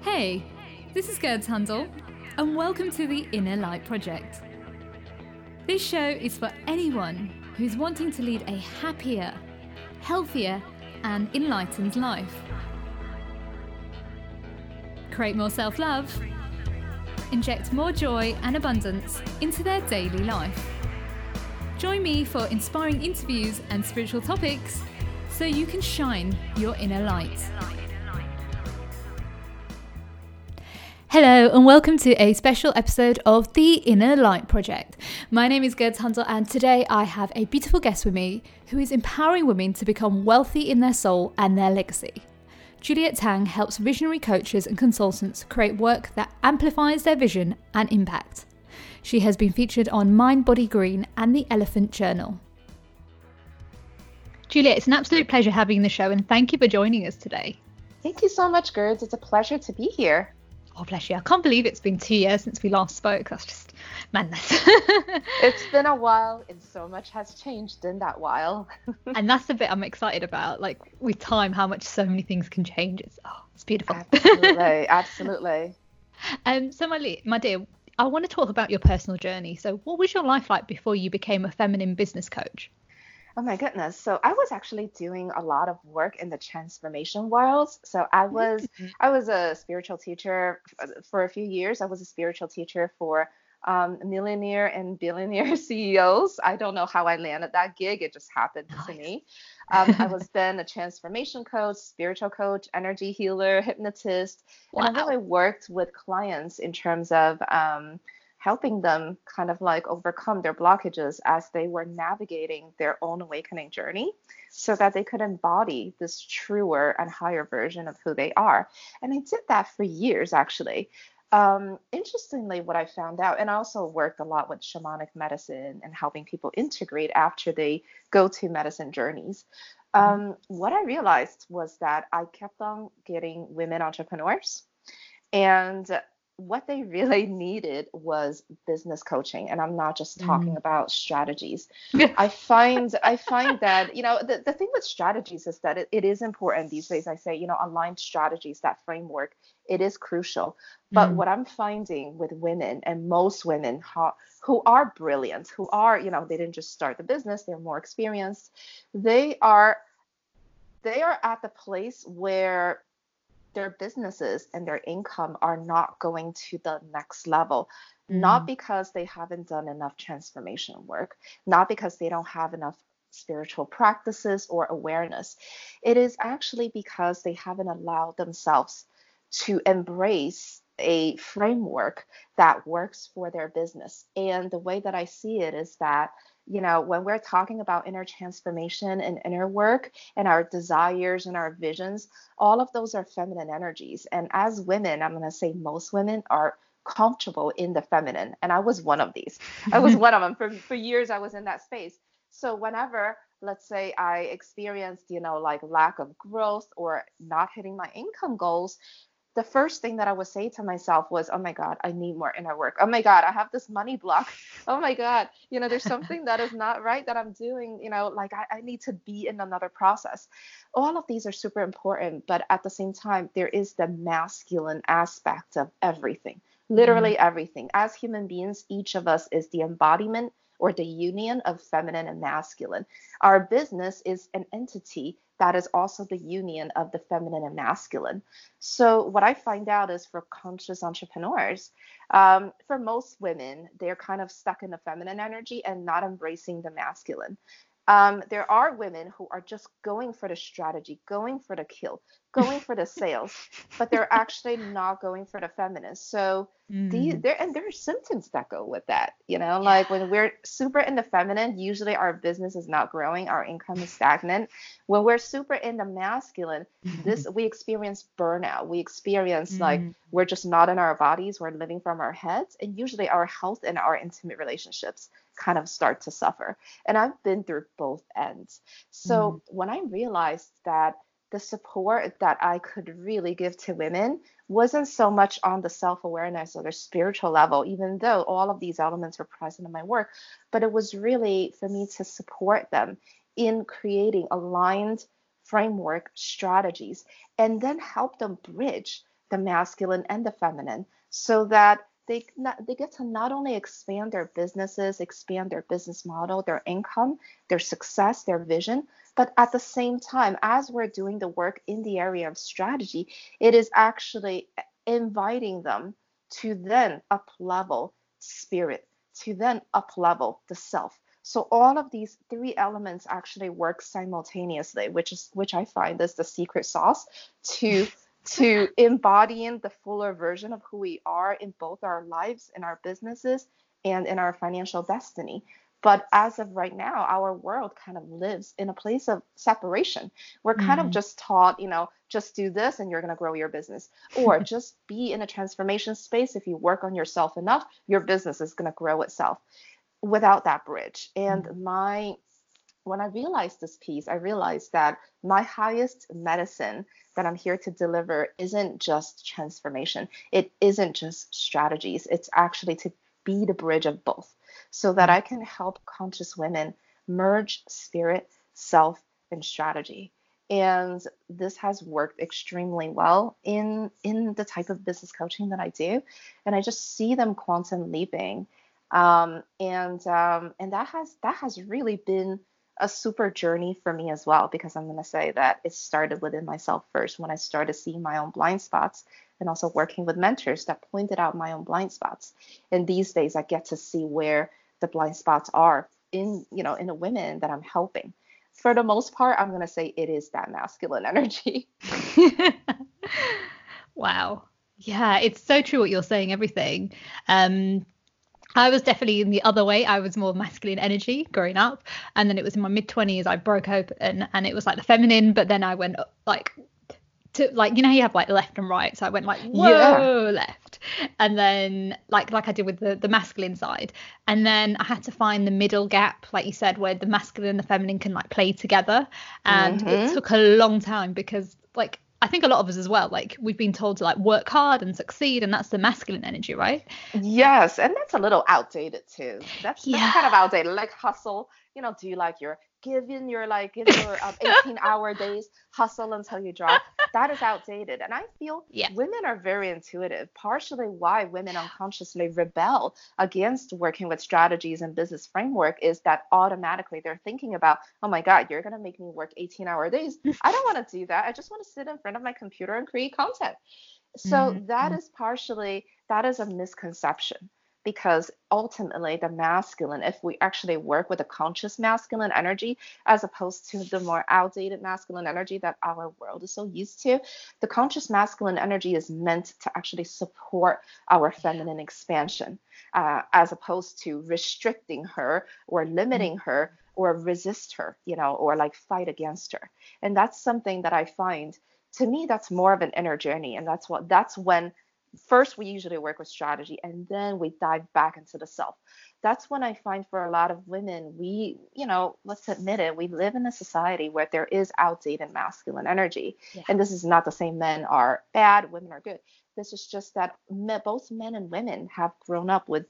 Hey, this is Gerd Handel, and welcome to the Inner Light Project. This show is for anyone who's wanting to lead a happier, healthier, and enlightened life. Create more self love, inject more joy and abundance into their daily life. Join me for inspiring interviews and spiritual topics so you can shine your inner light. Hello, and welcome to a special episode of the Inner Light Project. My name is Gerd Handel, and today I have a beautiful guest with me who is empowering women to become wealthy in their soul and their legacy. Juliet Tang helps visionary coaches and consultants create work that amplifies their vision and impact. She has been featured on Mind Body Green and the Elephant Journal. Juliet, it's an absolute pleasure having the show, and thank you for joining us today. Thank you so much, Gerd. It's a pleasure to be here. Oh, bless you. I can't believe it's been two years since we last spoke. That's just madness. it's been a while and so much has changed in that while. and that's the bit I'm excited about. Like with time, how much so many things can change. It's oh, it's beautiful. Absolutely. Absolutely. Um, so my, my dear, I want to talk about your personal journey. So what was your life like before you became a feminine business coach? Oh my goodness. So I was actually doing a lot of work in the transformation world. So I was mm-hmm. I was a spiritual teacher for a few years. I was a spiritual teacher for um, millionaire and billionaire CEOs. I don't know how I landed that gig. It just happened nice. to me. Um, I was then a transformation coach, spiritual coach, energy healer, hypnotist, wow. and I really worked with clients in terms of um, helping them kind of like overcome their blockages as they were navigating their own awakening journey so that they could embody this truer and higher version of who they are. And I did that for years actually. Um, interestingly, what I found out, and I also worked a lot with shamanic medicine and helping people integrate after they go to medicine journeys. Mm-hmm. Um, what I realized was that I kept on getting women entrepreneurs. And what they really needed was business coaching and i'm not just talking mm. about strategies i find i find that you know the, the thing with strategies is that it, it is important these days i say you know aligned strategies that framework it is crucial but mm. what i'm finding with women and most women who, who are brilliant who are you know they didn't just start the business they're more experienced they are they are at the place where their businesses and their income are not going to the next level. Mm. not because they haven't done enough transformation work not because they don't have enough spiritual practices or awareness. It is actually because they haven't allowed themselves to embrace a framework that works for their business. And the way that i see it is that you know, when we're talking about inner transformation and inner work and our desires and our visions, all of those are feminine energies. And as women, I'm going to say most women are comfortable in the feminine. And I was one of these. I was one of them. For, for years, I was in that space. So whenever, let's say, I experienced, you know, like lack of growth or not hitting my income goals, the first thing that I would say to myself was, oh my God, I need more inner work. Oh my God, I have this money block. Oh my God, you know, there's something that is not right that I'm doing. You know, like I, I need to be in another process. All of these are super important, but at the same time, there is the masculine aspect of everything, literally mm-hmm. everything. As human beings, each of us is the embodiment or the union of feminine and masculine. Our business is an entity that is also the union of the feminine and masculine. So, what I find out is for conscious entrepreneurs, um, for most women, they're kind of stuck in the feminine energy and not embracing the masculine. Um, there are women who are just going for the strategy, going for the kill, going for the sales, but they're actually not going for the feminist. So mm. the, there and there are symptoms that go with that. You know, yeah. like when we're super in the feminine, usually our business is not growing, our income is stagnant. When we're super in the masculine, this we experience burnout. We experience mm. like we're just not in our bodies, we're living from our heads, and usually our health and our intimate relationships kind of start to suffer. And I've been through both ends. So mm. when I realized that the support that I could really give to women wasn't so much on the self awareness or the spiritual level, even though all of these elements were present in my work, but it was really for me to support them in creating aligned framework strategies and then help them bridge the masculine and the feminine so that they they get to not only expand their businesses, expand their business model, their income, their success, their vision, but at the same time, as we're doing the work in the area of strategy, it is actually inviting them to then up level spirit, to then up level the self. So all of these three elements actually work simultaneously, which is which I find is the secret sauce to to embodying the fuller version of who we are in both our lives, in our businesses, and in our financial destiny. But as of right now, our world kind of lives in a place of separation. We're kind mm-hmm. of just taught, you know, just do this and you're going to grow your business, or just be in a transformation space. If you work on yourself enough, your business is going to grow itself without that bridge. And mm-hmm. my when I realized this piece, I realized that my highest medicine that I'm here to deliver isn't just transformation. It isn't just strategies. It's actually to be the bridge of both so that I can help conscious women merge spirit, self, and strategy. And this has worked extremely well in in the type of business coaching that I do. And I just see them quantum leaping. Um, and um, and that has that has really been a super journey for me as well because I'm going to say that it started within myself first when I started seeing my own blind spots and also working with mentors that pointed out my own blind spots. And these days I get to see where the blind spots are in, you know, in the women that I'm helping. For the most part, I'm going to say it is that masculine energy. wow. Yeah, it's so true what you're saying, everything. Um, I was definitely in the other way. I was more masculine energy growing up. And then it was in my mid 20s, I broke open and it was like the feminine, but then I went like to like you know you have like left and right so i went like whoa yeah. left and then like like i did with the the masculine side and then i had to find the middle gap like you said where the masculine and the feminine can like play together and mm-hmm. it took a long time because like I think a lot of us as well, like we've been told to like work hard and succeed, and that's the masculine energy, right? Yes, and that's a little outdated too. That's, yeah. that's kind of outdated. Like hustle, you know, do you like your given your like in your um, 18 hour days hustle until you drop that is outdated and i feel yeah. women are very intuitive partially why women unconsciously rebel against working with strategies and business framework is that automatically they're thinking about oh my god you're going to make me work 18 hour days i don't want to do that i just want to sit in front of my computer and create content so mm-hmm. that mm-hmm. partially that is a misconception because ultimately the masculine if we actually work with a conscious masculine energy as opposed to the more outdated masculine energy that our world is so used to the conscious masculine energy is meant to actually support our feminine expansion uh, as opposed to restricting her or limiting mm-hmm. her or resist her you know or like fight against her and that's something that i find to me that's more of an inner journey and that's what that's when first we usually work with strategy and then we dive back into the self that's when i find for a lot of women we you know let's admit it we live in a society where there is outdated masculine energy yeah. and this is not the same men are bad women are good this is just that both men and women have grown up with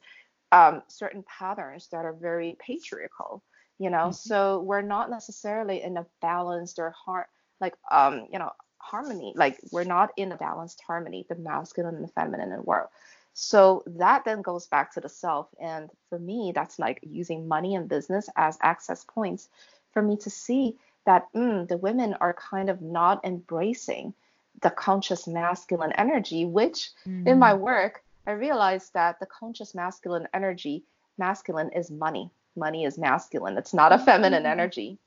um, certain patterns that are very patriarchal you know mm-hmm. so we're not necessarily in a balanced or hard like um you know harmony. Like we're not in a balanced harmony, the masculine and the feminine in the world. So that then goes back to the self. And for me, that's like using money and business as access points for me to see that mm, the women are kind of not embracing the conscious masculine energy, which mm. in my work, I realized that the conscious masculine energy, masculine is money. Money is masculine. It's not a feminine mm-hmm. energy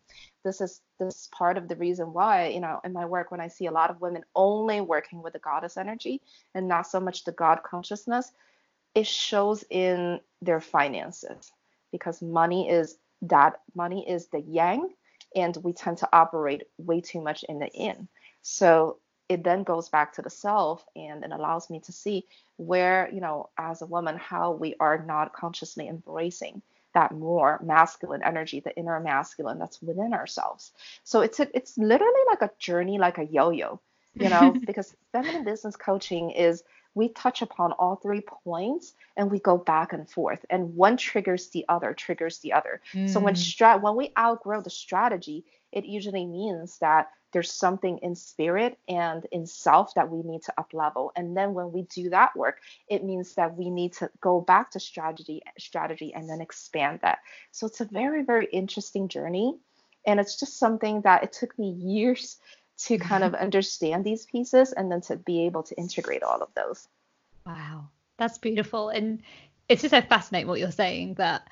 this is this is part of the reason why you know in my work when i see a lot of women only working with the goddess energy and not so much the god consciousness it shows in their finances because money is that money is the yang and we tend to operate way too much in the yin. So it then goes back to the self and it allows me to see where you know as a woman how we are not consciously embracing that more masculine energy, the inner masculine that's within ourselves. So it's a, it's literally like a journey, like a yo-yo, you know, because feminine business coaching is we touch upon all three points and we go back and forth and one triggers the other triggers the other mm. so when mm. strat when we outgrow the strategy it usually means that there's something in spirit and in self that we need to up level and then when we do that work it means that we need to go back to strategy strategy and then expand that. So it's a very very interesting journey. And it's just something that it took me years to mm-hmm. kind of understand these pieces and then to be able to integrate all of those. Wow. That's beautiful. And it's just so fascinating what you're saying that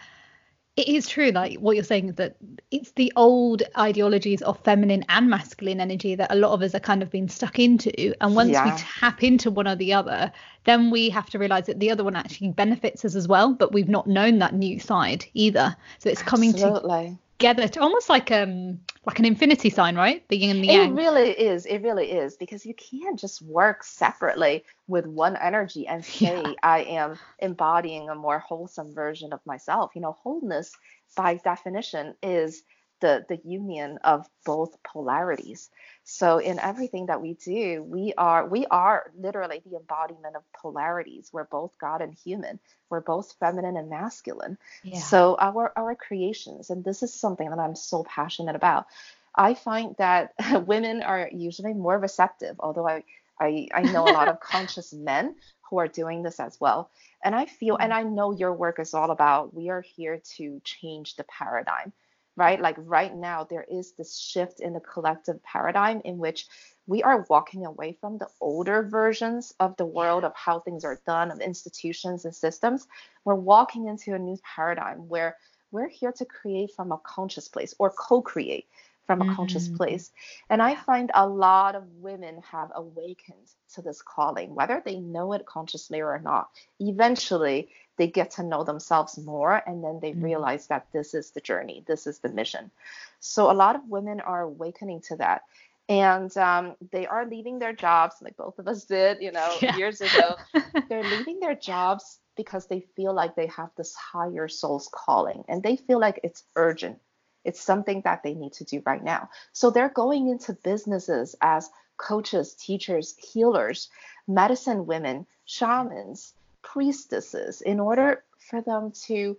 it is true like what you're saying that it's the old ideologies of feminine and masculine energy that a lot of us are kind of being stuck into. And once yeah. we tap into one or the other then we have to realize that the other one actually benefits us as well but we've not known that new side either. So it's coming to together to almost like um like an infinity sign, right? The yin and the yang. It really is. It really is because you can't just work separately with one energy and say yeah. I am embodying a more wholesome version of myself. You know, wholeness by definition is the the union of both polarities. So in everything that we do, we are we are literally the embodiment of polarities. We're both God and human. We're both feminine and masculine. Yeah. So our our creations, and this is something that I'm so passionate about. I find that women are usually more receptive, although I I, I know a lot of conscious men who are doing this as well. And I feel, and mm-hmm. I know your work is all about, we are here to change the paradigm right? Like right now, there is this shift in the collective paradigm in which we are walking away from the older versions of the world of how things are done, of institutions and systems. We're walking into a new paradigm where we're here to create from a conscious place or co create from a mm-hmm. conscious place. And I find a lot of women have awakened to this calling, whether they know it consciously or not. Eventually, they get to know themselves more and then they mm-hmm. realize that this is the journey, this is the mission. So a lot of women are awakening to that. And um, they are leaving their jobs, like both of us did, you know, yeah. years ago. They're leaving their jobs because they feel like they have this higher soul's calling and they feel like it's urgent. It's something that they need to do right now. So they're going into businesses as coaches, teachers, healers, medicine women, shamans, priestesses in order for them to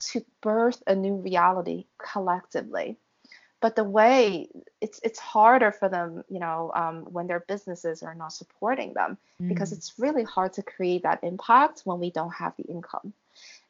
to birth a new reality collectively but the way it's it's harder for them you know um, when their businesses are not supporting them mm. because it's really hard to create that impact when we don't have the income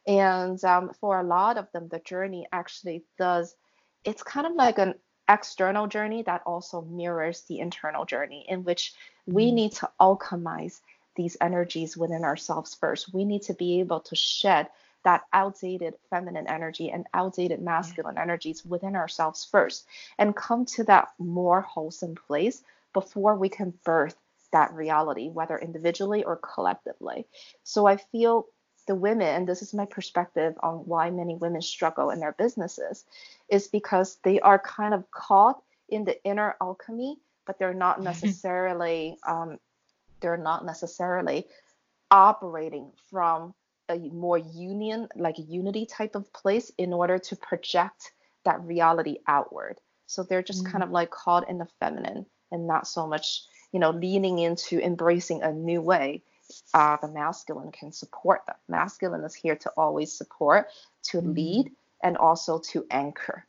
and um, for a lot of them the journey actually does it's kind of like an external journey that also mirrors the internal journey in which we mm. need to alchemize these energies within ourselves first. We need to be able to shed that outdated feminine energy and outdated masculine energies within ourselves first and come to that more wholesome place before we can birth that reality, whether individually or collectively. So I feel the women, and this is my perspective on why many women struggle in their businesses, is because they are kind of caught in the inner alchemy, but they're not necessarily um, they're not necessarily operating from a more union, like unity type of place in order to project that reality outward. So they're just mm-hmm. kind of like caught in the feminine and not so much, you know, leaning into embracing a new way. Uh, the masculine can support them. Masculine is here to always support, to mm-hmm. lead, and also to anchor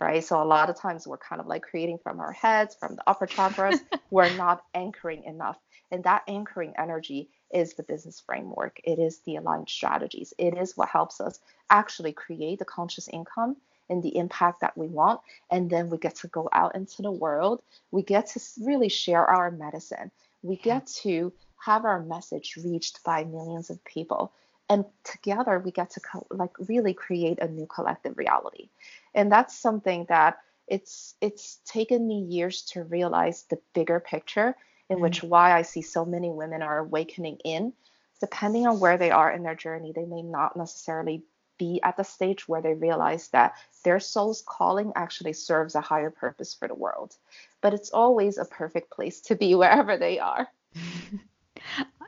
right? So a lot of times we're kind of like creating from our heads, from the upper chakras. we're not anchoring enough. And that anchoring energy is the business framework. It is the aligned strategies. It is what helps us actually create the conscious income and the impact that we want. And then we get to go out into the world. We get to really share our medicine. We get to have our message reached by millions of people. And together we get to co- like really create a new collective reality. And that's something that it's it's taken me years to realize the bigger picture in mm-hmm. which why i see so many women are awakening in. Depending on where they are in their journey they may not necessarily be at the stage where they realize that their soul's calling actually serves a higher purpose for the world. But it's always a perfect place to be wherever they are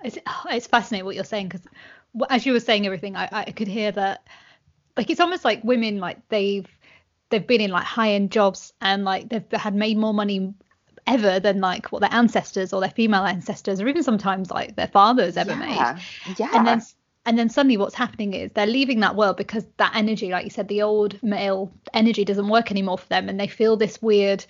it's, it's fascinating what you're saying because as you were saying everything, I, I could hear that. Like it's almost like women, like they've they've been in like high end jobs and like they've had made more money ever than like what their ancestors or their female ancestors or even sometimes like their fathers ever yeah. made. Yeah. And then and then suddenly what's happening is they're leaving that world because that energy, like you said, the old male energy doesn't work anymore for them and they feel this weird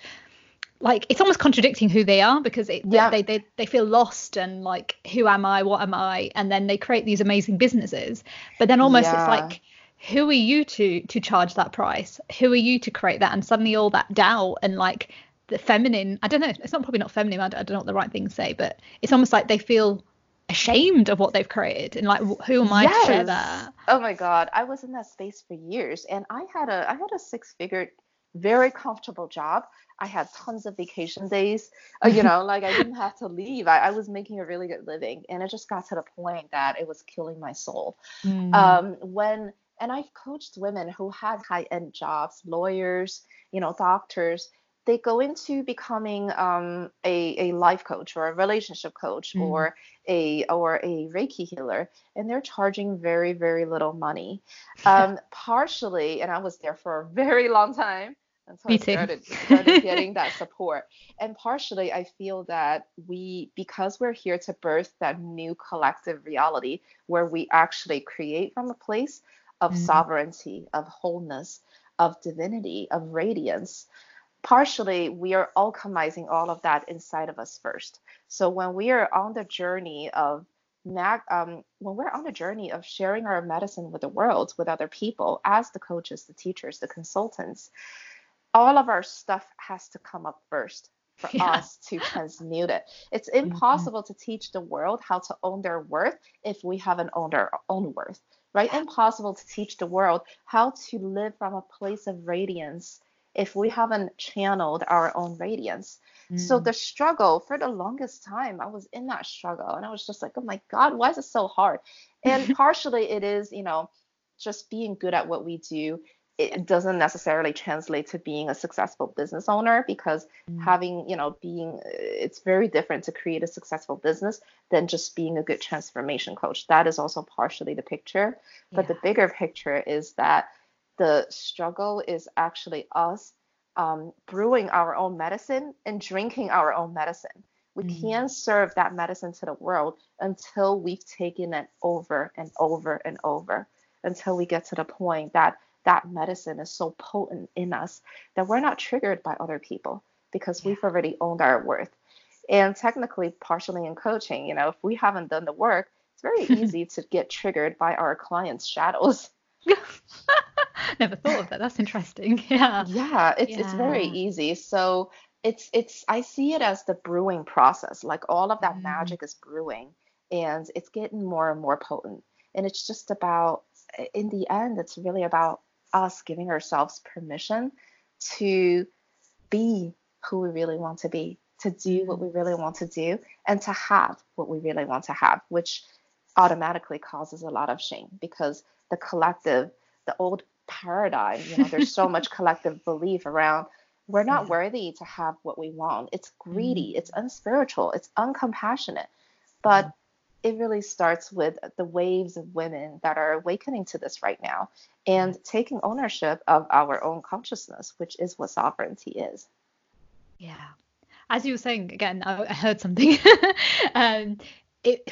like it's almost contradicting who they are because it, yeah. they, they they feel lost and like who am I what am I and then they create these amazing businesses but then almost yeah. it's like who are you to to charge that price who are you to create that and suddenly all that doubt and like the feminine i don't know it's not probably not feminine I don't, I don't know what the right thing to say but it's almost like they feel ashamed of what they've created and like who am i yes. to share that oh my god i was in that space for years and i had a i had a six figure very comfortable job i had tons of vacation days uh, you know like i didn't have to leave I, I, was making a really good living and it just got to the point that it was killing my soul mm. um, when and I've coached women who had high end jobs, lawyers, you know, doctors. They go into becoming um, a, a life coach or a relationship coach mm. or a or a Reiki healer, and they're charging very very little money. Um, partially, and I was there for a very long time until I started, started getting that support. And partially, I feel that we, because we're here to birth that new collective reality where we actually create from a place of mm-hmm. sovereignty, of wholeness, of divinity, of radiance. Partially, we are alchemizing all of that inside of us first. So when we are on the journey of um, when we're on the journey of sharing our medicine with the world, with other people, as the coaches, the teachers, the consultants, all of our stuff has to come up first for yeah. us to transmute it. It's mm-hmm. impossible mm-hmm. to teach the world how to own their worth if we haven't owned our own worth right? Impossible to teach the world how to live from a place of radiance if we haven't channeled our own radiance. Mm. So the struggle for the longest time, I was in that struggle and I was just like, oh my God, why is it so hard? And partially it is, you know, just being good at what we do it doesn't necessarily translate to being a successful business owner because mm. having you know being it's very different to create a successful business than just being a good transformation coach that is also partially the picture but yeah. the bigger picture is that the struggle is actually us um, brewing our own medicine and drinking our own medicine we mm. can't serve that medicine to the world until we've taken it over and over and over until we get to the point that that medicine is so potent in us that we're not triggered by other people because we've already owned our worth. And technically, partially in coaching, you know, if we haven't done the work, it's very easy to get triggered by our clients' shadows. Never thought of that. That's interesting. Yeah. Yeah, it's yeah. it's very easy. So it's it's I see it as the brewing process. Like all of that mm. magic is brewing and it's getting more and more potent. And it's just about in the end, it's really about us giving ourselves permission to be who we really want to be, to do what we really want to do, and to have what we really want to have, which automatically causes a lot of shame because the collective, the old paradigm, you know, there's so much collective belief around we're not worthy to have what we want. It's greedy, mm-hmm. it's unspiritual, it's uncompassionate. But it really starts with the waves of women that are awakening to this right now and taking ownership of our own consciousness, which is what sovereignty is. Yeah. As you were saying again, I heard something. um, it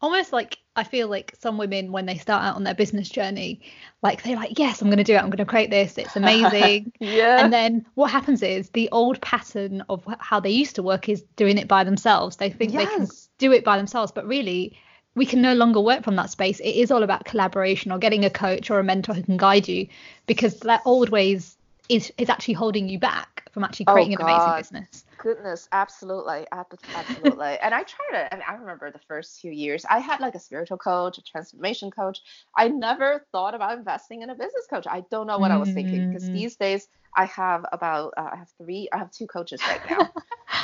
almost like I feel like some women when they start out on their business journey, like they're like, yes, I'm going to do it. I'm going to create this. It's amazing. yeah. And then what happens is the old pattern of how they used to work is doing it by themselves. They think yes. they can do it by themselves, but really we can no longer work from that space. It is all about collaboration or getting a coach or a mentor who can guide you because that old ways is is actually holding you back from actually creating oh, an amazing business. Goodness, absolutely, absolutely. and I tried it. I mean, I remember the first few years. I had like a spiritual coach, a transformation coach. I never thought about investing in a business coach. I don't know what mm-hmm. I was thinking because mm-hmm. these days I have about uh, I have three, I have two coaches right now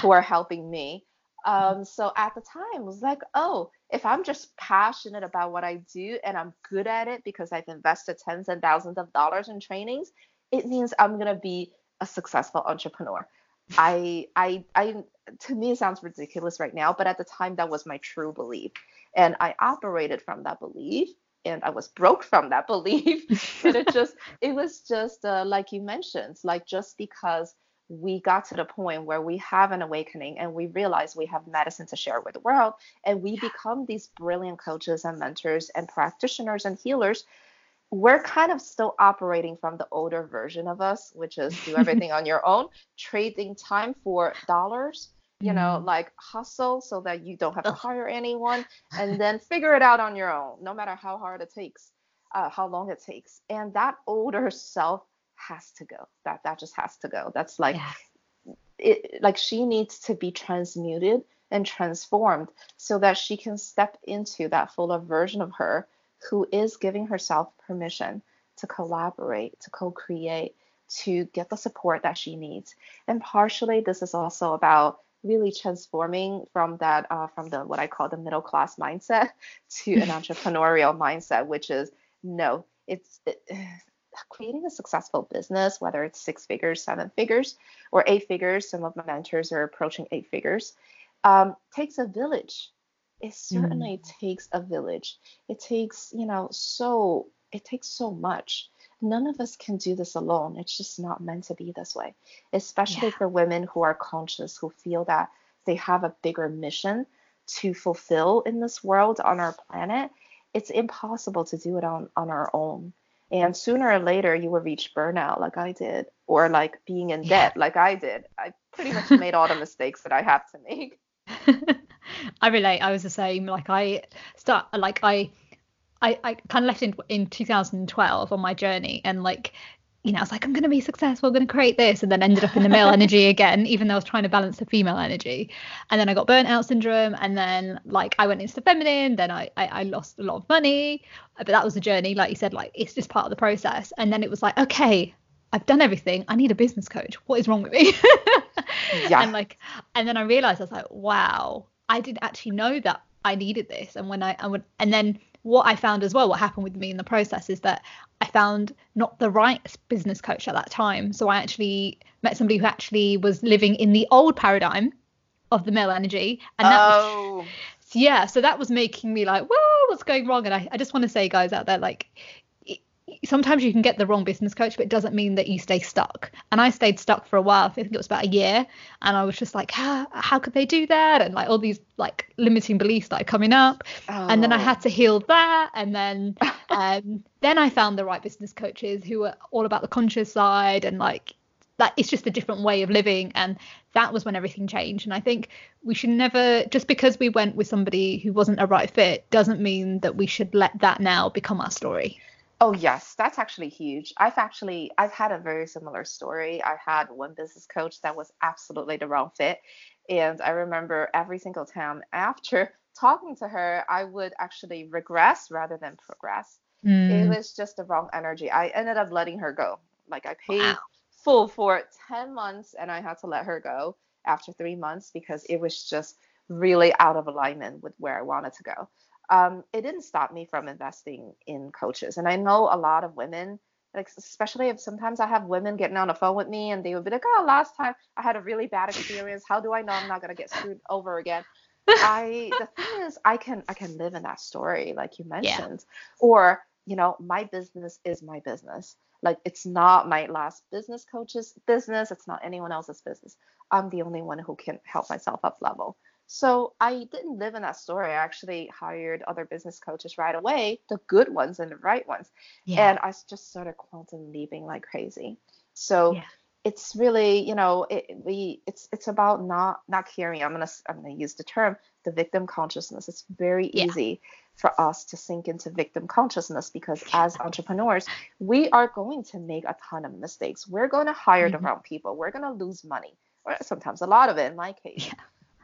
who are helping me. Um, so at the time, it was like, oh, if I'm just passionate about what I do and I'm good at it because I've invested tens and thousands of dollars in trainings, it means I'm gonna be a successful entrepreneur. I, I, I, to me, it sounds ridiculous right now, but at the time, that was my true belief, and I operated from that belief, and I was broke from that belief. and it just, it was just uh, like you mentioned, like just because we got to the point where we have an awakening and we realize we have medicine to share with the world and we become these brilliant coaches and mentors and practitioners and healers we're kind of still operating from the older version of us, which is do everything on your own, trading time for dollars, you know, mm. like hustle so that you don't have to hire anyone, and then figure it out on your own, no matter how hard it takes, uh, how long it takes. And that older self has to go. That that just has to go. That's like yeah. it like she needs to be transmuted and transformed so that she can step into that fuller version of her who is giving herself permission to collaborate, to co create, to get the support that she needs. And partially, this is also about really transforming from that uh, from the what I call the middle class mindset to an entrepreneurial mindset, which is no, it's it, creating a successful business, whether it's six figures, seven figures, or eight figures. Some of my mentors are approaching eight figures. Um, takes a village it certainly mm. takes a village. It takes, you know, so it takes so much. None of us can do this alone. It's just not meant to be this way, especially yeah. for women who are conscious, who feel that they have a bigger mission to fulfill in this world on our planet. It's impossible to do it on, on our own. And sooner or later, you will reach burnout like I did, or like being in debt like I did. I pretty much made all the mistakes that I had to make. I relate. I was the same. Like I start like I I, I kind of left in in 2012 on my journey and like you know, I was like, I'm going to be successful, I'm going to create this, and then ended up in the male energy again, even though I was trying to balance the female energy. And then I got burnout syndrome, and then like I went into the feminine, then I, I, I lost a lot of money, but that was a journey, like you said, like it's just part of the process. And then it was like, okay, I've done everything, I need a business coach. What is wrong with me? yeah. And like, and then I realized I was like, wow, I didn't actually know that I needed this. And when I, I would, and then what I found as well, what happened with me in the process is that I found not the right business coach at that time. So I actually met somebody who actually was living in the old paradigm of the male energy. And that oh. was, yeah, so that was making me like, whoa, what's going wrong? And I, I just want to say, guys out there, like, sometimes you can get the wrong business coach, but it doesn't mean that you stay stuck. And I stayed stuck for a while. I think it was about a year, and I was just like, how, how could they do that? And like all these like limiting beliefs started coming up, oh. and then I had to oh. heal that, and then um, then I found the right business coaches who were all about the conscious side and like that it's just a different way of living and that was when everything changed and i think we should never just because we went with somebody who wasn't a right fit doesn't mean that we should let that now become our story Oh yes, that's actually huge. I've actually I've had a very similar story. I had one business coach that was absolutely the wrong fit. And I remember every single time after talking to her, I would actually regress rather than progress. Mm. It was just the wrong energy. I ended up letting her go. Like I paid wow. full for 10 months and I had to let her go after 3 months because it was just really out of alignment with where I wanted to go um, it didn't stop me from investing in coaches. And I know a lot of women, like especially if sometimes I have women getting on the phone with me and they would be like, "Oh, last time I had a really bad experience. How do I know I'm not gonna get screwed over again?" I the thing is, I can I can live in that story, like you mentioned, yeah. or you know, my business is my business. Like it's not my last business coach's business. It's not anyone else's business. I'm the only one who can help myself up level. So I didn't live in that story. I actually hired other business coaches right away, the good ones and the right ones. Yeah. And I just started quantum leaping like crazy. So yeah. it's really, you know, it, we it's it's about not not caring. I'm gonna I'm gonna use the term the victim consciousness. It's very yeah. easy for us to sink into victim consciousness because as entrepreneurs, we are going to make a ton of mistakes. We're going to hire mm-hmm. the wrong people. We're going to lose money, or sometimes a lot of it in my case. Yeah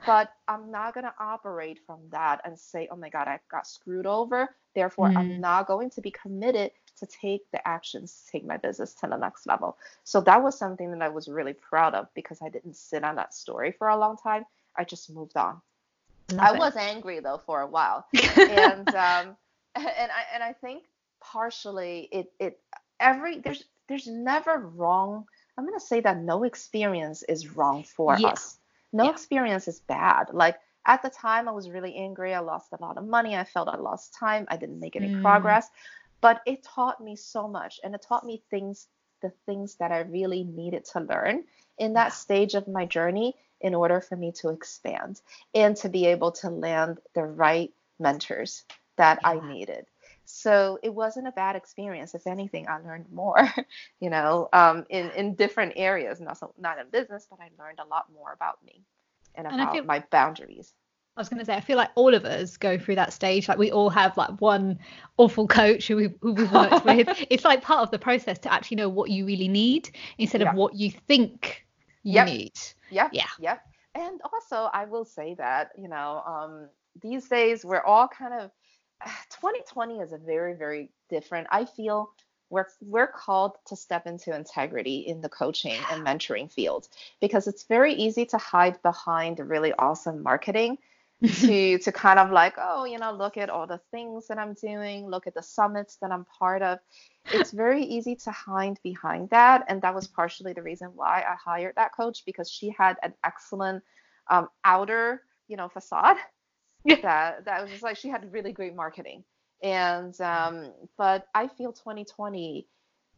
but I'm not going to operate from that and say, oh my God, I got screwed over. Therefore, mm. I'm not going to be committed to take the actions to take my business to the next level. So that was something that I was really proud of because I didn't sit on that story for a long time. I just moved on. Love I it. was angry though for a while, and um, and I and I think partially it it every there's there's never wrong. I'm gonna say that no experience is wrong for yes. us no yeah. experience is bad. Like at the time, I was really angry. I lost a lot of money. I felt I lost time. I didn't make any mm. progress. But it taught me so much, and it taught me things, the things that I really needed to learn in that stage of my journey in order for me to expand and to be able to land the right mentors that yeah. I needed. So it wasn't a bad experience. If anything, I learned more, you know, um, in, in different areas, not, so, not in business, but I learned a lot more about me and, and about feel, my boundaries. I was going to say, I feel like all of us go through that stage. Like we all have like one awful coach who, we, who we've worked with. It's like part of the process to actually know what you really need instead yeah. of what you think you yep. need. Yep. Yeah. Yep. And also, I will say that, you know, um, these days we're all kind of 2020 is a very very different i feel we're we're called to step into integrity in the coaching and mentoring field because it's very easy to hide behind really awesome marketing to to kind of like oh you know look at all the things that i'm doing look at the summits that i'm part of. It's very easy to hide behind that and that was partially the reason why i hired that coach because she had an excellent um, outer you know facade that that was just like she had really great marketing. And um, but i feel 2020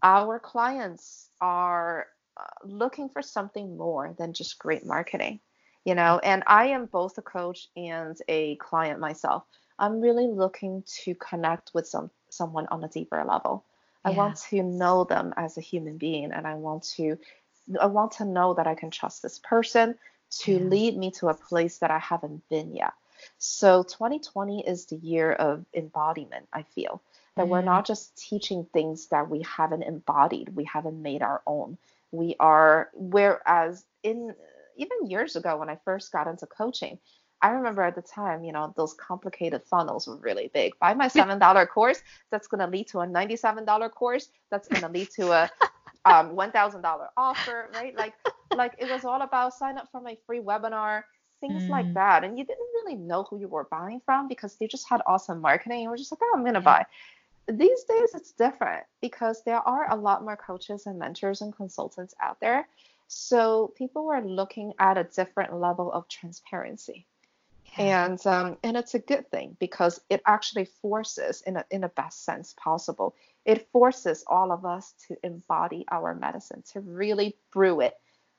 our clients are uh, looking for something more than just great marketing you know? And i am both a coach and a client myself. I'm really looking to connect with some someone on a deeper level. Yeah. i want to know them as a human being and i want to i want to know that i can trust this person to yeah. lead me to a place that i haven't been yet so 2020 is the year of embodiment, I feel. That mm. we're not just teaching things that we haven't embodied, we haven't made our own. We are, whereas in even years ago when I first got into coaching, I remember at the time, you know, those complicated funnels were really big. Buy my seven dollar course, that's gonna lead to a ninety-seven dollar course, that's gonna lead to a um, one thousand dollar offer, right? Like, like it was all about sign up for my free webinar, things mm. like that. And you didn't really know who you were buying from because they just had awesome marketing. You were just like, oh, I'm going to buy. These days, it's different because there are a lot more coaches and mentors and consultants out there. So people are looking at a different level of transparency. Yeah. And um, and it's a good thing because it actually forces, in a in the best sense possible, it forces all of us to embody our medicine, to really brew it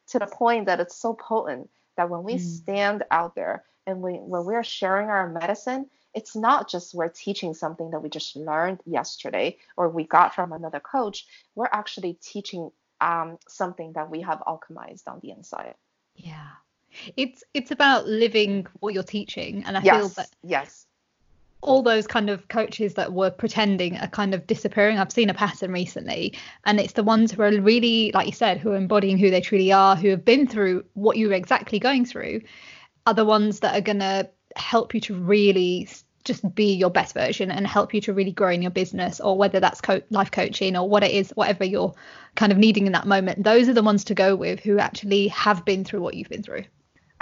to the point that it's so potent that when we mm. stand out there and we, when we're sharing our medicine, it's not just we're teaching something that we just learned yesterday or we got from another coach. We're actually teaching um, something that we have alchemized on the inside. Yeah. It's it's about living what you're teaching, and I yes, feel that yes, all those kind of coaches that were pretending are kind of disappearing. I've seen a pattern recently, and it's the ones who are really, like you said, who are embodying who they truly are, who have been through what you're exactly going through, are the ones that are going to help you to really just be your best version and help you to really grow in your business or whether that's co- life coaching or what it is whatever you're kind of needing in that moment. Those are the ones to go with who actually have been through what you've been through.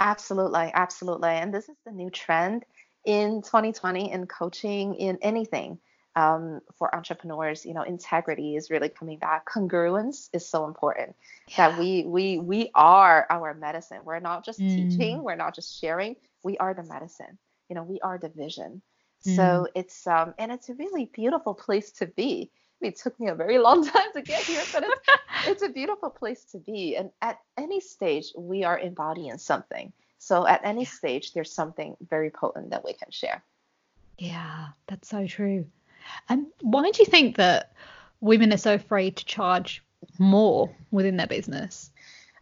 Absolutely absolutely. And this is the new trend in 2020 in coaching in anything um, for entrepreneurs you know integrity is really coming back. Congruence is so important yeah. that we we we are our medicine. We're not just mm. teaching we're not just sharing we are the medicine. You know we are the vision. Mm. so it's um and it's a really beautiful place to be. It took me a very long time to get here but it's it's a beautiful place to be. And at any stage we are embodying something so at any yeah. stage, there's something very potent that we can share. Yeah, that's so true. And why do you think that women are so afraid to charge more within their business?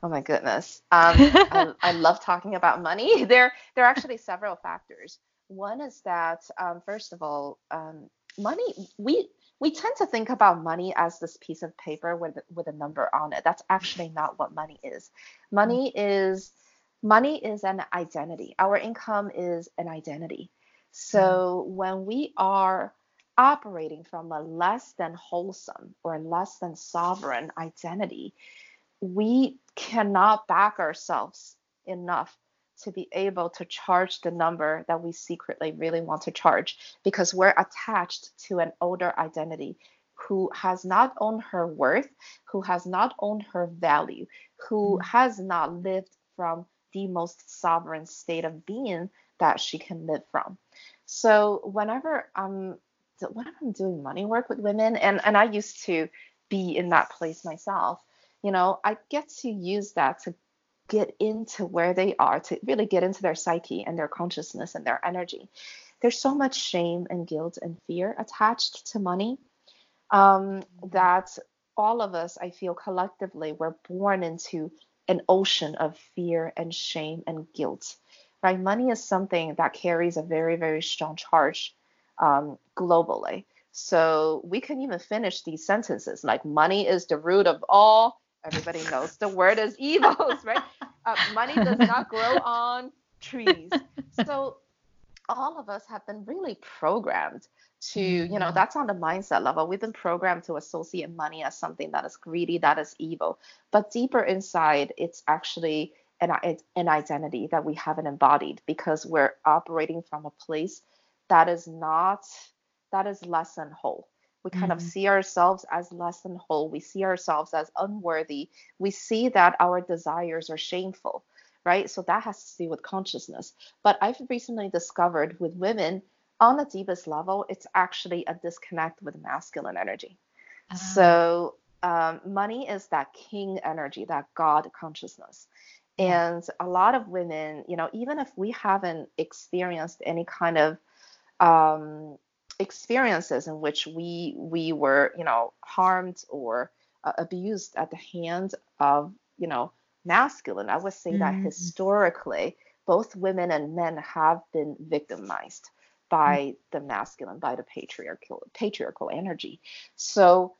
Oh my goodness. Um, I, I, love talking about money. There, there are actually several factors. One is that, um, first of all, um, money. We we tend to think about money as this piece of paper with with a number on it. That's actually not what money is. Money is money is an identity. Our income is an identity. So mm. when we are operating from a less than wholesome or less than sovereign identity, we cannot back ourselves enough to be able to charge the number that we secretly really want to charge because we're attached to an older identity who has not owned her worth, who has not owned her value, who mm. has not lived from the most sovereign state of being that she can live from. So whenever I'm whenever I'm doing money work with women, and and I used to be in that place myself, you know, I get to use that to get into where they are, to really get into their psyche and their consciousness and their energy. there's so much shame and guilt and fear attached to money um, that all of us, I feel collectively, were born into an ocean of fear and shame and guilt. Right? Money is something that carries a very, very strong charge um, globally. So we can even finish these sentences like money is the root of all. Everybody knows the word is evils, right? Uh, money does not grow on trees. So all of us have been really programmed to you know mm-hmm. that's on the mindset level. We've been programmed to associate money as something that is greedy that is evil. But deeper inside it's actually an, an identity that we haven't embodied because we're operating from a place that is not that is less than whole. We kind mm-hmm. of see ourselves as less than whole. We see ourselves as unworthy. We see that our desires are shameful right so that has to do with consciousness but i've recently discovered with women on the deepest level, it's actually a disconnect with masculine energy. Uh-huh. So um, money is that king energy, that God consciousness. And a lot of women, you know, even if we haven't experienced any kind of um, experiences in which we we were, you know, harmed or uh, abused at the hands of, you know, masculine, I would say mm-hmm. that historically, both women and men have been victimized by the masculine, by the patriarchal patriarchal energy. So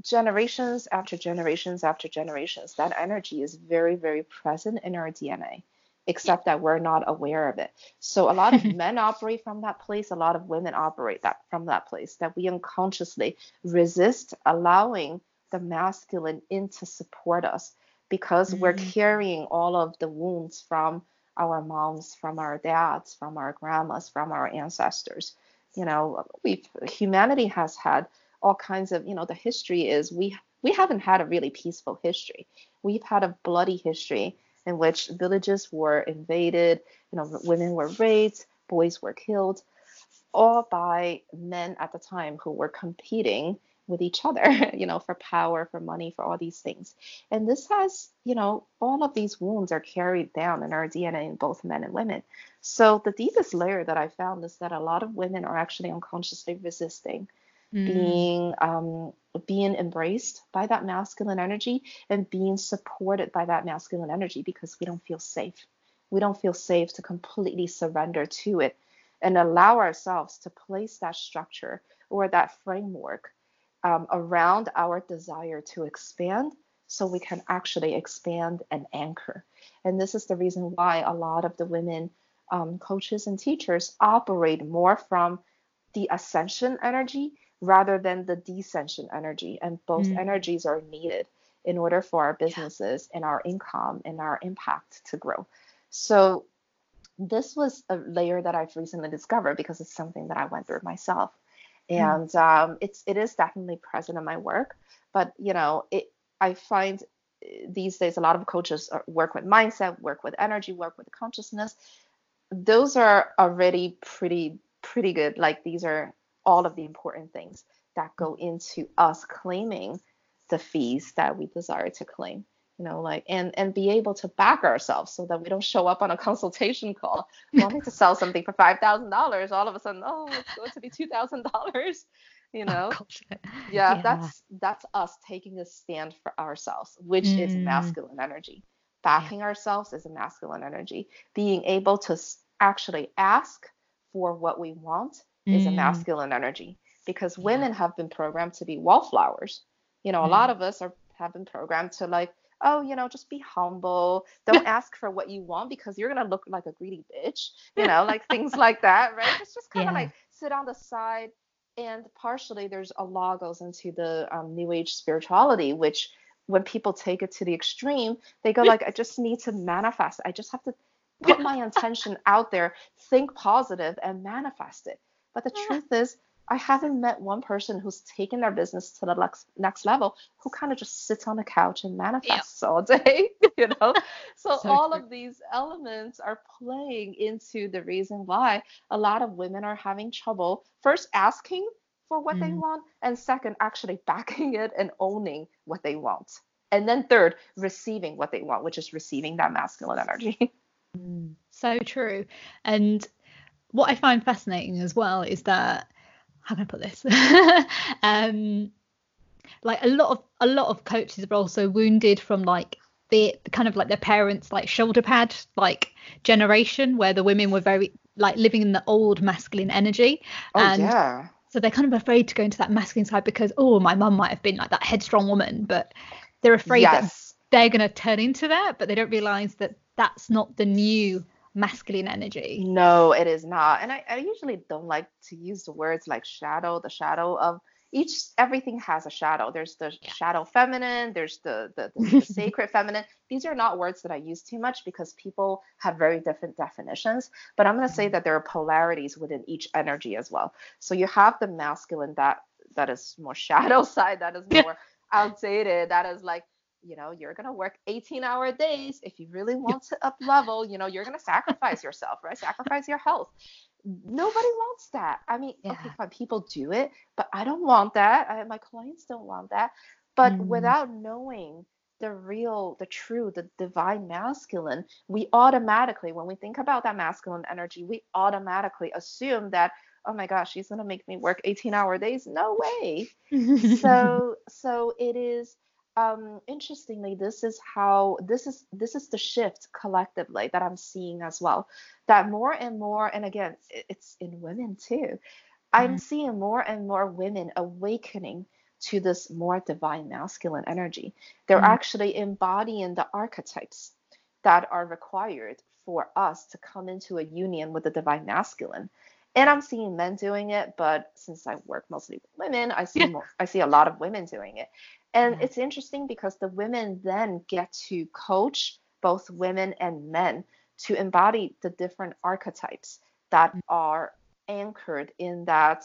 generations after generations after generations, that energy is very, very present in our DNA, except that we're not aware of it. So a lot of men operate from that place, a lot of women operate that from that place, that we unconsciously resist allowing the masculine in to support us because mm-hmm. we're carrying all of the wounds from our moms, from our dads, from our grandmas, from our ancestors. You know, we humanity has had all kinds of, you know, the history is we we haven't had a really peaceful history. We've had a bloody history in which villages were invaded, you know, women were raped, boys were killed, all by men at the time who were competing with each other, you know, for power, for money, for all these things. And this has, you know, all of these wounds are carried down in our DNA in both men and women. So the deepest layer that I found is that a lot of women are actually unconsciously resisting mm. being um, being embraced by that masculine energy and being supported by that masculine energy because we don't feel safe. We don't feel safe to completely surrender to it and allow ourselves to place that structure or that framework um, around our desire to expand so we can actually expand and anchor. And this is the reason why a lot of the women um, coaches and teachers operate more from the ascension energy rather than the descension energy. And both mm. energies are needed in order for our businesses and our income and our impact to grow. So this was a layer that I've recently discovered because it's something that I went through myself. Hmm. and um, it's it is definitely present in my work. But you know, it I find eh, these days a lot of coaches work with mindset, work with energy, work with consciousness. Those are already pretty pretty good. Like these are all of the important things that go into us claiming the fees that we desire to claim you know like and and be able to back ourselves so that we don't show up on a consultation call wanting to sell something for five thousand dollars all of a sudden oh it's going to be two thousand dollars you oh, know oh, yeah, yeah, that's that's us taking a stand for ourselves which mm. is masculine energy backing yeah. ourselves is a masculine energy being able to actually ask for what we want mm. is a mm. masculine energy because yeah. women have been programmed to be wallflowers you know mm. a lot of us are have been programmed to like oh, you know, just be humble. Don't ask for what you want because you're gonna look like a greedy bitch. You know, like things like that, right? It's just kind of yeah. like sit on the side. And partially, there's a law goes into the um, New Age spirituality, which when people take it to the extreme, they go like, I just need to manifest. I just have to put my intention out there, think positive, and manifest it. But the truth is, I haven't met one person who's taken their business to the next next level who kind of just sits on the couch and manifests all day, you know. So, so all true. of these elements are playing into the reason why a lot of women are having trouble first asking for what mm. they want and second actually backing it and owning what they want. And then third, receiving what they want, which is receiving that masculine energy. Mm. So true. And what I find fascinating as well is that how can I put this? um, like a lot of a lot of coaches are also wounded from like the kind of like their parents like shoulder pad like generation where the women were very like living in the old masculine energy. Oh and yeah. So they're kind of afraid to go into that masculine side because oh my mum might have been like that headstrong woman, but they're afraid yes. that they're going to turn into that, but they don't realize that that's not the new masculine energy. No, it is not. And I, I usually don't like to use the words like shadow, the shadow of each everything has a shadow there's the yeah. shadow feminine there's the the, the, the sacred feminine these are not words that i use too much because people have very different definitions but i'm going to say mm-hmm. that there are polarities within each energy as well so you have the masculine that that is more shadow side that is more outdated that is like you know you're going to work 18 hour days if you really want to up level you know you're going to sacrifice yourself right sacrifice your health nobody wants that. I mean, yeah. okay, fine, people do it, but I don't want that. I, my clients don't want that. But mm. without knowing the real, the true, the divine masculine, we automatically, when we think about that masculine energy, we automatically assume that, oh my gosh, she's gonna make me work 18 hour days. No way. so, so it is um, interestingly, this is how this is this is the shift collectively that I'm seeing as well. That more and more, and again, it's in women too. I'm mm. seeing more and more women awakening to this more divine masculine energy. They're mm. actually embodying the archetypes that are required for us to come into a union with the divine masculine. And I'm seeing men doing it, but since I work mostly with women, I see yeah. more, I see a lot of women doing it. And mm-hmm. it's interesting because the women then get to coach both women and men to embody the different archetypes that mm-hmm. are anchored in that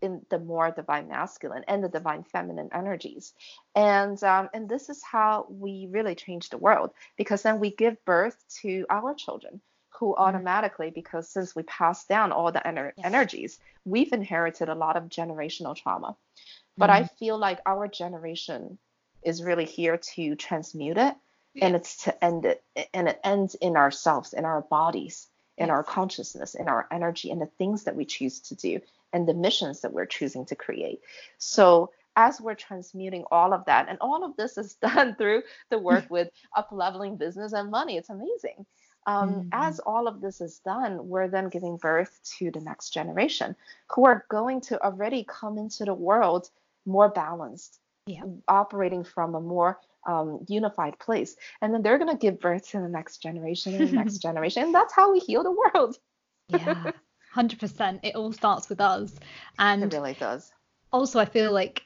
in the more divine masculine and the divine feminine energies and um, and this is how we really change the world because then we give birth to our children who automatically because since we pass down all the ener- yes. energies we've inherited a lot of generational trauma but mm-hmm. I feel like our generation is really here to transmute it yeah. and it's to end it and it ends in ourselves, in our bodies, in our consciousness, in our energy, and the things that we choose to do and the missions that we're choosing to create. So as we're transmuting all of that, and all of this is done through the work with up leveling business and money. It's amazing. Um, mm-hmm. As all of this is done, we're then giving birth to the next generation who are going to already come into the world more balanced, yeah. operating from a more um, unified place. And then they're going to give birth to the next generation and the next generation. And that's how we heal the world. yeah, 100%. It all starts with us. And it really does. Also, I feel like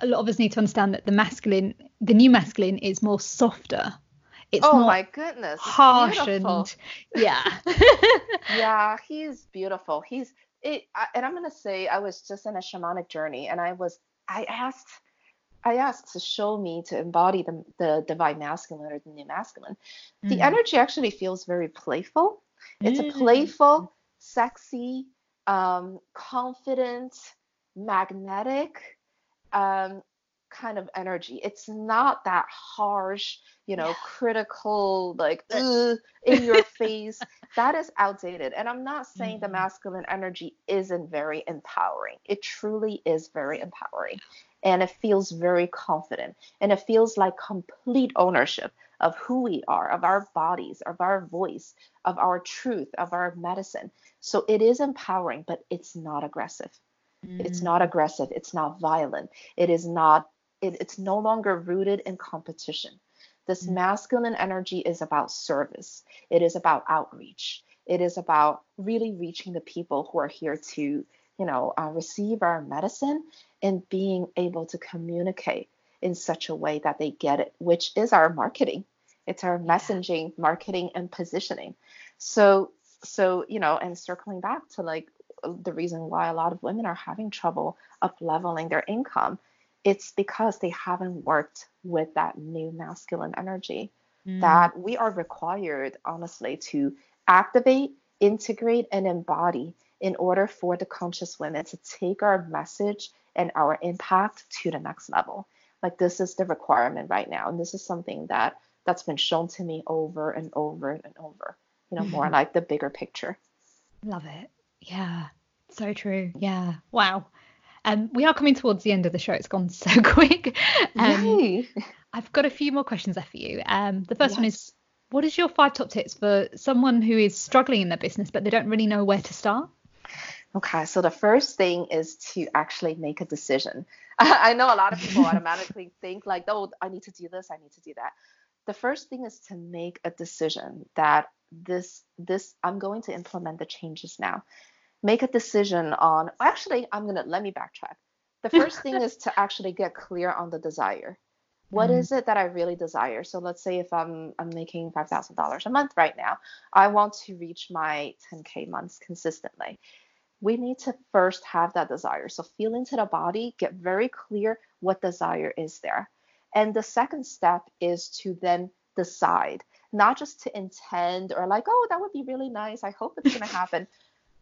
a lot of us need to understand that the masculine, the new masculine is more softer. It's oh my goodness. Harsh and yeah. yeah, he's beautiful. He's it, I, and I'm gonna say I was just in a shamanic journey, and I was I asked I asked to show me to embody the the divine masculine or the new masculine. Mm. The energy actually feels very playful. It's mm. a playful, sexy, um, confident, magnetic, um, kind of energy. It's not that harsh, you know, yeah. critical, like in your face. That is outdated. And I'm not saying mm-hmm. the masculine energy isn't very empowering. It truly is very empowering. And it feels very confident. And it feels like complete ownership of who we are, of our bodies, of our voice, of our truth, of our medicine. So it is empowering, but it's not aggressive. Mm. It's not aggressive. It's not violent. It is not it, it's no longer rooted in competition. This mm-hmm. masculine energy is about service, it is about outreach, it is about really reaching the people who are here to, you know, uh, receive our medicine and being able to communicate in such a way that they get it, which is our marketing. It's our messaging, marketing, and positioning. So, so you know, and circling back to like the reason why a lot of women are having trouble up leveling their income it's because they haven't worked with that new masculine energy mm. that we are required, honestly, to activate, integrate, and embody in order for the conscious women to take our message and our impact to the next level. Like this is the requirement right now. And this is something that that's been shown to me over and over and over, you know, more like the bigger picture. Love it. Yeah. So true. Yeah. Wow. Um, we are coming towards the end of the show. It's gone so quick. Um, I've got a few more questions left for you. Um, the first yes. one is what is your five top tips for someone who is struggling in their business but they don't really know where to start? Okay, so the first thing is to actually make a decision. I know a lot of people automatically think like, oh, I need to do this, I need to do that. The first thing is to make a decision that this this I'm going to implement the changes now. Make a decision on actually I'm gonna let me backtrack. The first thing is to actually get clear on the desire. What mm. is it that I really desire? So let's say if I'm I'm making five thousand dollars a month right now, I want to reach my 10k months consistently. We need to first have that desire. So feel into the body, get very clear what desire is there. And the second step is to then decide, not just to intend or like, oh, that would be really nice. I hope it's gonna happen.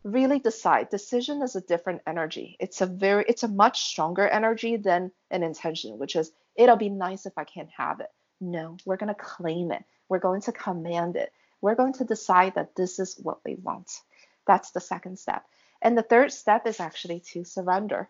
Really decide. Decision is a different energy. It's a very it's a much stronger energy than an intention, which is it'll be nice if I can have it. No, we're going to claim it. We're going to command it. We're going to decide that this is what we want. That's the second step. And the third step is actually to surrender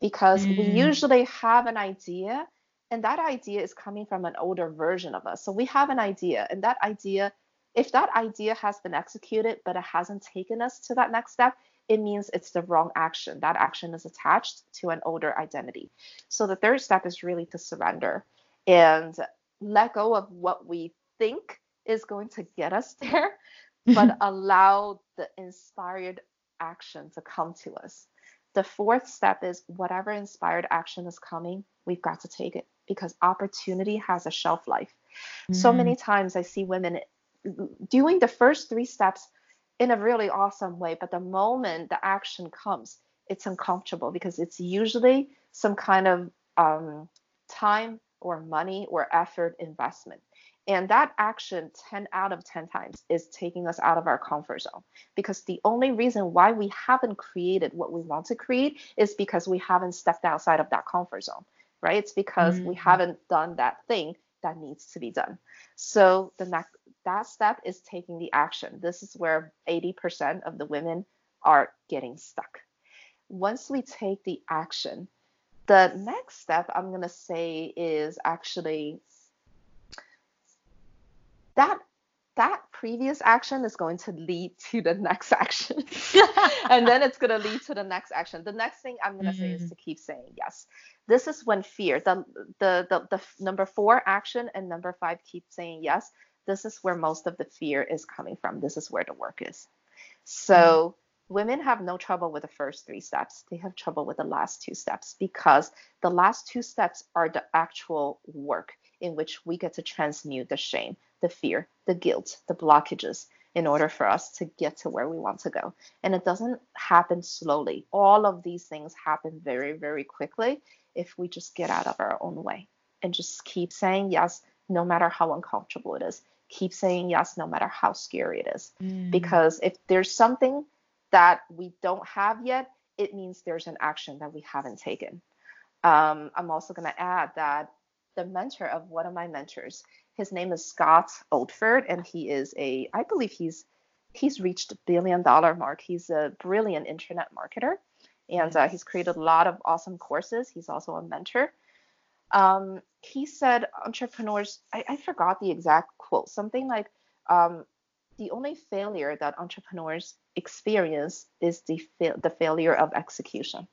because mm. we usually have an idea and that idea is coming from an older version of us. So we have an idea and that idea if that idea has been executed but it hasn't taken us to that next step, it means it's the wrong action. That action is attached to an older identity. So the third step is really to surrender and let go of what we think is going to get us there, but allow the inspired action to come to us. The fourth step is whatever inspired action is coming, we've got to take it because opportunity has a shelf life. Mm-hmm. So many times I see women doing the first three steps in a really awesome way. But the moment the action comes, it's uncomfortable because it's usually some kind of um, time or money or effort investment. And that action 10 out of 10 times is taking us out of our comfort zone because the only reason why we haven't created what we want to create is because we haven't stepped outside of that comfort zone, right? It's because mm-hmm. we haven't done that thing that needs to be done. So the next that step is taking the action. This is where 80% of the women are getting stuck. Once we take the action, the next step I'm going to say is actually that that previous action is going to lead to the next action. and then it's going to lead to the next action. The next thing I'm going to mm. say is mm. to keep saying yes. This is when fear, the, the, the, the number four action and number five, keep saying yes. This is where most of the fear is coming from. This is where the work is. So mm. women have no trouble with the first three steps. They have trouble with the last two steps because the last two steps are the actual work in which we get to transmute the shame, the fear, the guilt, the blockages in order for us to get to where we want to go. And it doesn't happen slowly. All of these things happen very, very quickly if we just get out of our own way and just keep saying yes, no matter how uncomfortable it is. Keep saying yes, no matter how scary it is. Mm. Because if there's something that we don't have yet, it means there's an action that we haven't taken. Um, I'm also going to add that the mentor of one of my mentors, his name is Scott Oldford, and he is a, I believe he's he's reached a billion dollar mark. He's a brilliant internet marketer, and uh, he's created a lot of awesome courses. He's also a mentor. Um, he said entrepreneurs, I, I, forgot the exact quote, something like um, the only failure that entrepreneurs experience is the fa- the failure of execution,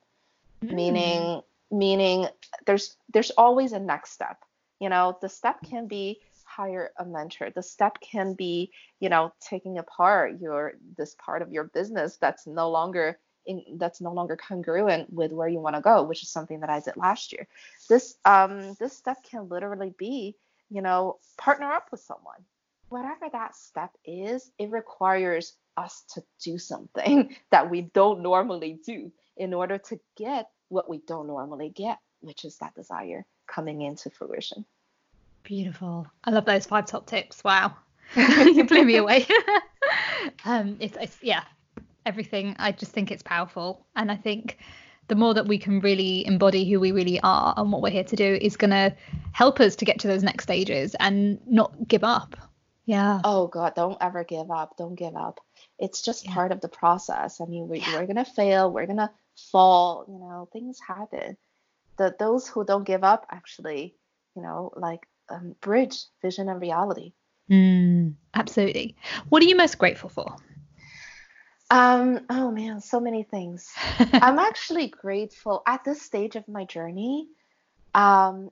mm. meaning meaning there's there's always a next step. You know, the step can be hire a mentor. The step can be, you know, taking apart your this part of your business that's no longer in, that's no longer congruent with where you want to go, which is something that I did last year. This um this step can literally be, you know, partner up with someone. Whatever that step is, it requires us to do something that we don't normally do in order to get what we don't normally get, which is that desire coming into fruition. Beautiful. I love those five top tips. Wow. you blew me away. um, it's, it's, yeah, everything. I just think it's powerful. And I think the more that we can really embody who we really are and what we're here to do is going to help us to get to those next stages and not give up. Yeah. Oh God, don't ever give up. Don't give up. It's just yeah. part of the process. I mean, we, yeah. we're gonna fail. We're gonna fall. You know, things happen. The those who don't give up actually, you know, like um, bridge vision and reality. Mm, absolutely. What are you most grateful for? Um, oh man, so many things. I'm actually grateful at this stage of my journey. Um,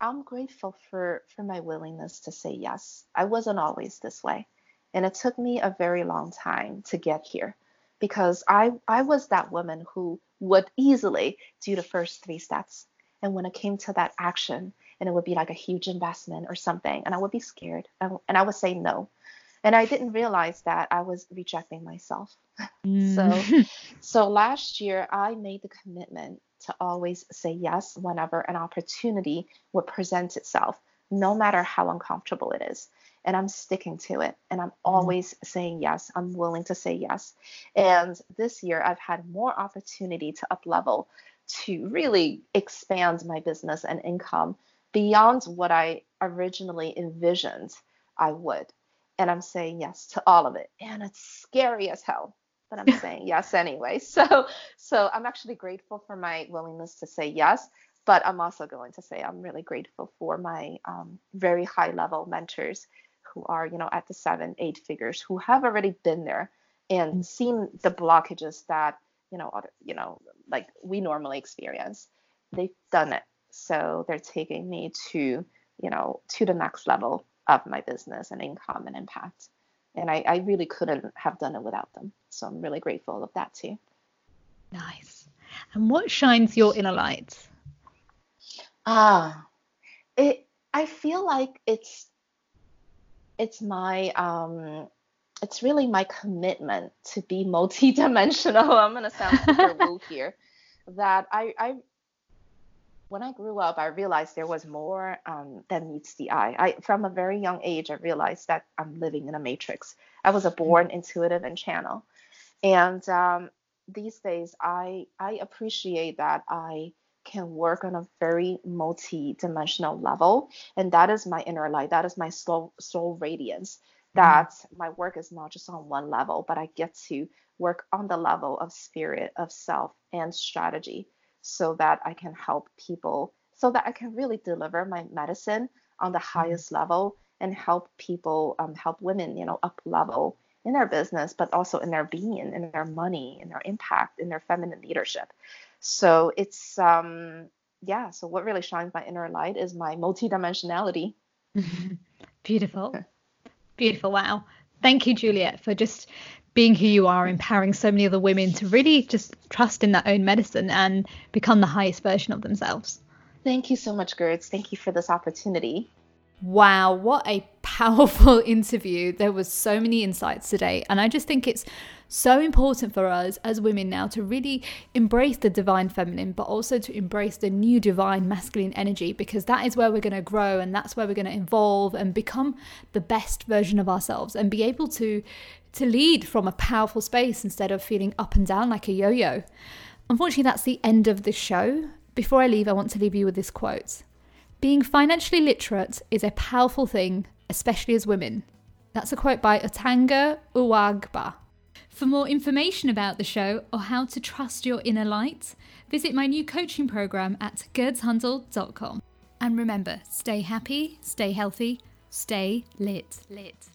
I'm grateful for for my willingness to say yes. I wasn't always this way, and it took me a very long time to get here because I I was that woman who would easily do the first three steps, and when it came to that action, and it would be like a huge investment or something, and I would be scared, and, and I would say no and I didn't realize that I was rejecting myself. Mm. so so last year I made the commitment to always say yes whenever an opportunity would present itself, no matter how uncomfortable it is. And I'm sticking to it. And I'm mm. always saying yes. I'm willing to say yes. And this year I've had more opportunity to up level to really expand my business and income beyond what I originally envisioned I would and I'm saying yes to all of it. And it's scary as hell, but I'm saying yes anyway. So so I'm actually grateful for my willingness to say yes, but I'm also going to say I'm really grateful for my um, very high level mentors who are, you know, at the seven, eight figures who have already been there and mm. seen the blockages that, you know, other, you know, like we normally experience. They've done it. So they're taking me to, you know, to the next level of my business and income and impact. And I, I really couldn't have done it without them. So I'm really grateful of that too. Nice. And what shines your inner light? Ah, it. I feel like it's it's my um it's really my commitment to be multidimensional. I'm gonna sound super woo here. That I I when I grew up, I realized there was more um, than meets the eye. I, from a very young age, I realized that I'm living in a matrix. I was a mm-hmm. born intuitive and channel, and um, these days, I I appreciate that I can work on a very multi-dimensional level, and that is my inner light. That is my soul soul radiance. Mm-hmm. That mm-hmm. my work is not just on one level, but I get to work on the level of spirit, of self, and strategy so that I can help people, so that I can really deliver my medicine on the mm-hmm. highest level and help people, um, help women, you know, up level in their business, but also in their being, in their money, in their impact, in their feminine leadership. So it's, um, yeah. So what really shines my inner light is my multidimensionality. Beautiful. Beautiful. Wow. Thank you, Juliet, for just being who you are, empowering so many other women to really just trust in their own medicine and become the highest version of themselves. Thank you so much, Gertz. Thank you for this opportunity. Wow, what a powerful interview. There was so many insights today, and I just think it's so important for us as women now to really embrace the divine feminine, but also to embrace the new divine masculine energy because that is where we're going to grow and that's where we're going to evolve and become the best version of ourselves and be able to to lead from a powerful space instead of feeling up and down like a yo-yo. Unfortunately, that's the end of the show. Before I leave, I want to leave you with this quote. Being financially literate is a powerful thing, especially as women. That's a quote by Otegha Uwagba. For more information about the show or how to trust your inner light, visit my new coaching program at gertzhandel.com. And remember, stay happy, stay healthy, stay lit. Lit.